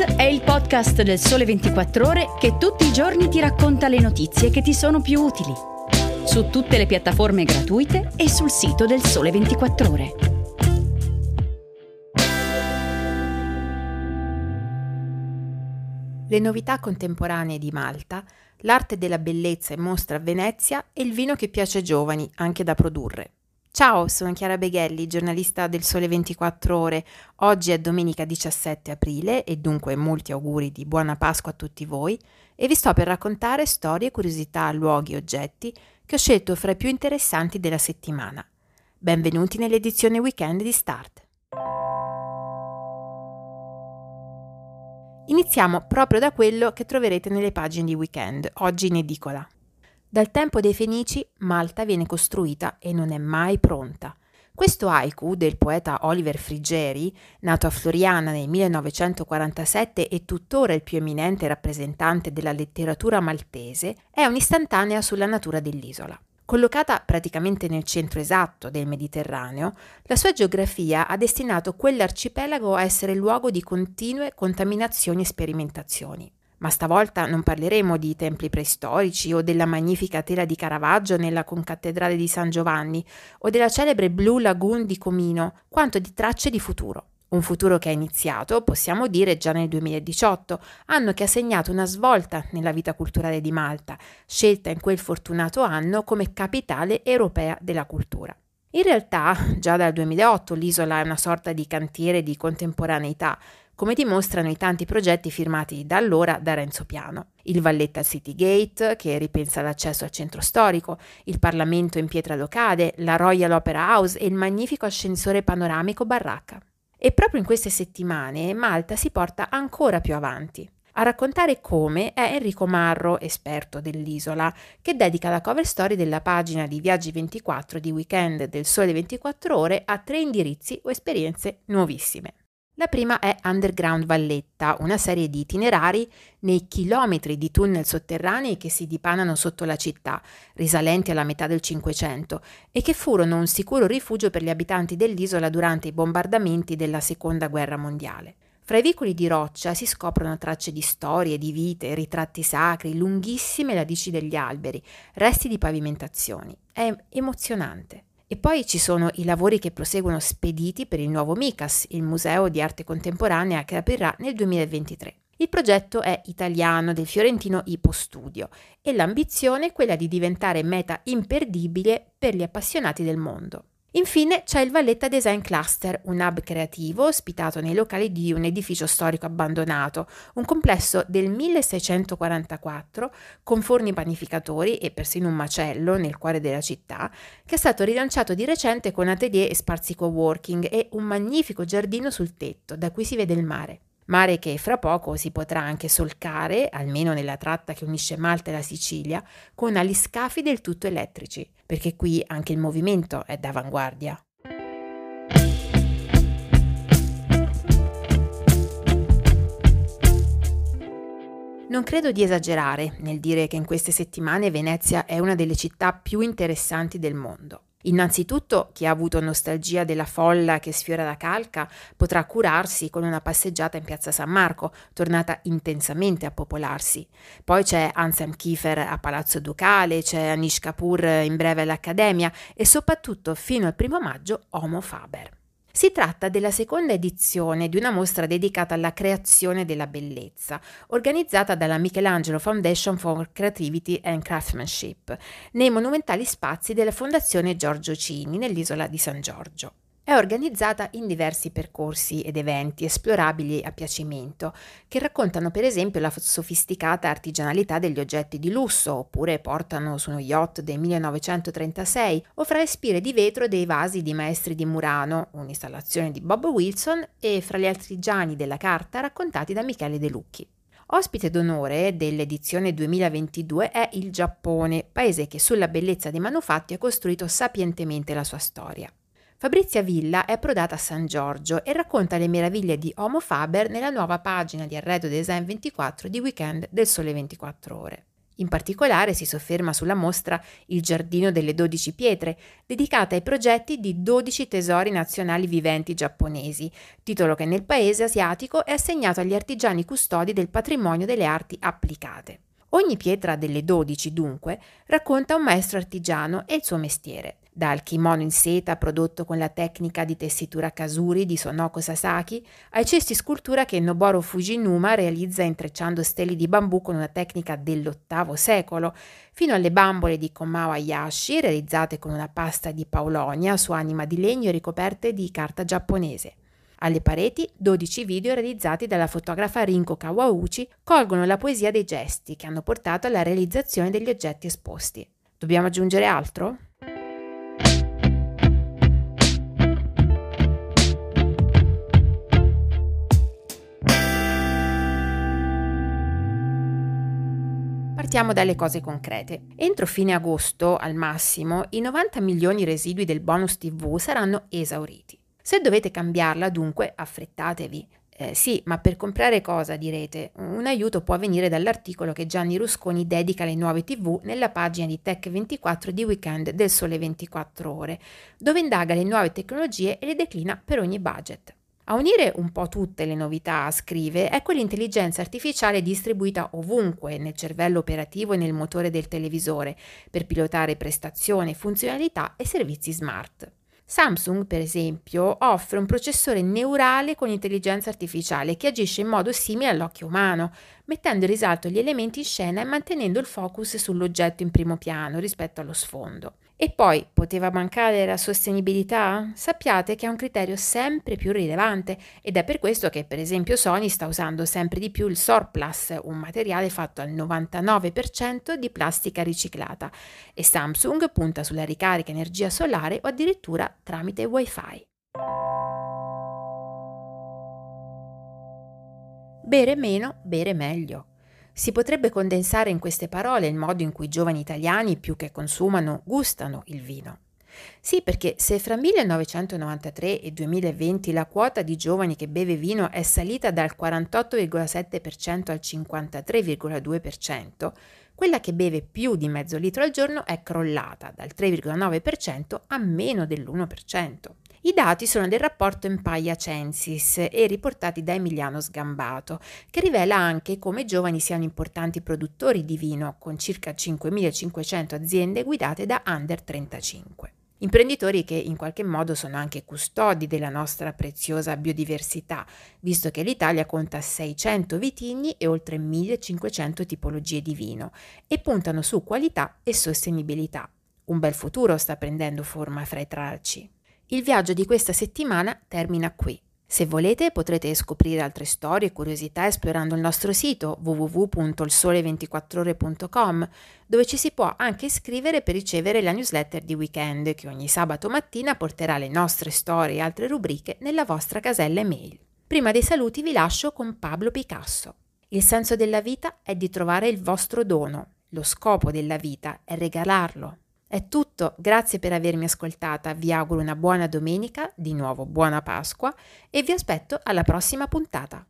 È il podcast del Sole 24 Ore che tutti i giorni ti racconta le notizie che ti sono più utili. Su tutte le piattaforme gratuite e sul sito del Sole 24 Ore. Le novità contemporanee di Malta, l'arte della bellezza in mostra a Venezia e il vino che piace ai giovani, anche da produrre. Ciao, sono Chiara Beghelli, giornalista del Sole 24 Ore. Oggi è domenica 17 aprile e dunque molti auguri di buona Pasqua a tutti voi e vi sto per raccontare storie, curiosità, luoghi e oggetti che ho scelto fra i più interessanti della settimana. Benvenuti nell'edizione weekend di Start. Iniziamo proprio da quello che troverete nelle pagine di weekend, oggi in edicola. Dal tempo dei Fenici Malta viene costruita e non è mai pronta. Questo haiku del poeta Oliver Frigeri, nato a Floriana nel 1947 e tuttora il più eminente rappresentante della letteratura maltese, è un'istantanea sulla natura dell'isola. Collocata praticamente nel centro esatto del Mediterraneo, la sua geografia ha destinato quell'arcipelago a essere luogo di continue contaminazioni e sperimentazioni. Ma stavolta non parleremo di templi preistorici o della magnifica tela di Caravaggio nella concattedrale di San Giovanni o della celebre Blue Lagoon di Comino, quanto di tracce di futuro. Un futuro che è iniziato, possiamo dire, già nel 2018, anno che ha segnato una svolta nella vita culturale di Malta, scelta in quel fortunato anno come capitale europea della cultura. In realtà, già dal 2008 l'isola è una sorta di cantiere di contemporaneità, come dimostrano i tanti progetti firmati da allora da Renzo Piano. Il Valletta City Gate, che ripensa l'accesso al centro storico, il Parlamento in pietra locale, la Royal Opera House e il magnifico ascensore panoramico Barracca. E proprio in queste settimane Malta si porta ancora più avanti. A raccontare come è Enrico Marro, esperto dell'isola, che dedica la cover story della pagina di Viaggi 24 di weekend del Sole 24 ore a tre indirizzi o esperienze nuovissime. La prima è Underground Valletta, una serie di itinerari nei chilometri di tunnel sotterranei che si dipanano sotto la città, risalenti alla metà del Cinquecento, e che furono un sicuro rifugio per gli abitanti dell'isola durante i bombardamenti della Seconda Guerra Mondiale. Fra i vicoli di roccia si scoprono tracce di storie, di vite, ritratti sacri, lunghissime radici degli alberi, resti di pavimentazioni. È emozionante. E poi ci sono i lavori che proseguono spediti per il nuovo MICAS, il Museo di Arte Contemporanea che aprirà nel 2023. Il progetto è italiano del fiorentino Ipo Studio e l'ambizione è quella di diventare meta imperdibile per gli appassionati del mondo. Infine c'è il Valletta Design Cluster, un hub creativo ospitato nei locali di un edificio storico abbandonato, un complesso del 1644 con forni panificatori e persino un macello nel cuore della città, che è stato rilanciato di recente con atelier e spazi co-working e un magnifico giardino sul tetto da cui si vede il mare mare che fra poco si potrà anche solcare, almeno nella tratta che unisce Malta e la Sicilia, con aliscafi del tutto elettrici, perché qui anche il movimento è d'avanguardia. Non credo di esagerare nel dire che in queste settimane Venezia è una delle città più interessanti del mondo. Innanzitutto chi ha avuto nostalgia della folla che sfiora la calca potrà curarsi con una passeggiata in piazza San Marco, tornata intensamente a popolarsi. Poi c'è Ansem Kiefer a Palazzo Ducale, c'è Anish Kapoor in breve all'Accademia e soprattutto fino al primo maggio Homo Faber. Si tratta della seconda edizione di una mostra dedicata alla creazione della bellezza, organizzata dalla Michelangelo Foundation for Creativity and Craftsmanship, nei monumentali spazi della Fondazione Giorgio Cini nell'isola di San Giorgio. È organizzata in diversi percorsi ed eventi esplorabili a piacimento, che raccontano per esempio la sofisticata artigianalità degli oggetti di lusso, oppure portano su uno yacht del 1936, o fra le spire di vetro dei vasi di maestri di Murano, un'installazione di Bob Wilson, e fra gli artigiani della carta raccontati da Michele De Lucchi. Ospite d'onore dell'edizione 2022 è il Giappone, paese che sulla bellezza dei manufatti ha costruito sapientemente la sua storia. Fabrizia Villa è approdata a San Giorgio e racconta le meraviglie di Homo Faber nella nuova pagina di Arredo Design 24 di Weekend del Sole 24 Ore. In particolare si sofferma sulla mostra Il giardino delle dodici pietre, dedicata ai progetti di 12 tesori nazionali viventi giapponesi, titolo che nel paese asiatico è assegnato agli artigiani custodi del patrimonio delle arti applicate. Ogni pietra delle dodici, dunque, racconta un maestro artigiano e il suo mestiere dal kimono in seta prodotto con la tecnica di tessitura Kasuri di Sonoko Sasaki, ai cesti scultura che Noboru Fujinuma realizza intrecciando steli di bambù con una tecnica dell'VIII secolo, fino alle bambole di Komao Hayashi realizzate con una pasta di paulonia su anima di legno ricoperte di carta giapponese. Alle pareti, 12 video realizzati dalla fotografa Rinko Kawauchi colgono la poesia dei gesti che hanno portato alla realizzazione degli oggetti esposti. Dobbiamo aggiungere altro? Partiamo dalle cose concrete. Entro fine agosto, al massimo, i 90 milioni residui del bonus TV saranno esauriti. Se dovete cambiarla, dunque, affrettatevi. Eh, sì, ma per comprare cosa direte? Un aiuto può venire dall'articolo che Gianni Rusconi dedica alle nuove TV nella pagina di Tech24 di Weekend del Sole 24 Ore, dove indaga le nuove tecnologie e le declina per ogni budget. A unire un po' tutte le novità, scrive, è quell'intelligenza artificiale distribuita ovunque nel cervello operativo e nel motore del televisore per pilotare prestazioni, funzionalità e servizi smart. Samsung, per esempio, offre un processore neurale con intelligenza artificiale che agisce in modo simile all'occhio umano, mettendo in risalto gli elementi in scena e mantenendo il focus sull'oggetto in primo piano rispetto allo sfondo. E poi poteva mancare la sostenibilità? Sappiate che è un criterio sempre più rilevante ed è per questo che per esempio Sony sta usando sempre di più il Surplus, un materiale fatto al 99% di plastica riciclata, e Samsung punta sulla ricarica energia solare o addirittura tramite Wi-Fi. Bere meno, bere meglio. Si potrebbe condensare in queste parole il modo in cui i giovani italiani, più che consumano, gustano il vino. Sì, perché se fra 1993 e 2020 la quota di giovani che beve vino è salita dal 48,7% al 53,2%, quella che beve più di mezzo litro al giorno è crollata dal 3,9% a meno dell'1%. I dati sono del rapporto Empire Censis e riportati da Emiliano Sgambato, che rivela anche come i giovani siano importanti produttori di vino, con circa 5.500 aziende guidate da under 35. Imprenditori che in qualche modo sono anche custodi della nostra preziosa biodiversità, visto che l'Italia conta 600 vitigni e oltre 1500 tipologie di vino e puntano su qualità e sostenibilità. Un bel futuro sta prendendo forma fra i tralci. Il viaggio di questa settimana termina qui. Se volete potrete scoprire altre storie e curiosità esplorando il nostro sito www.ilsole24ore.com dove ci si può anche iscrivere per ricevere la newsletter di weekend che ogni sabato mattina porterà le nostre storie e altre rubriche nella vostra casella email. Prima dei saluti vi lascio con Pablo Picasso. Il senso della vita è di trovare il vostro dono, lo scopo della vita è regalarlo. È tutto, grazie per avermi ascoltata, vi auguro una buona domenica, di nuovo buona Pasqua e vi aspetto alla prossima puntata.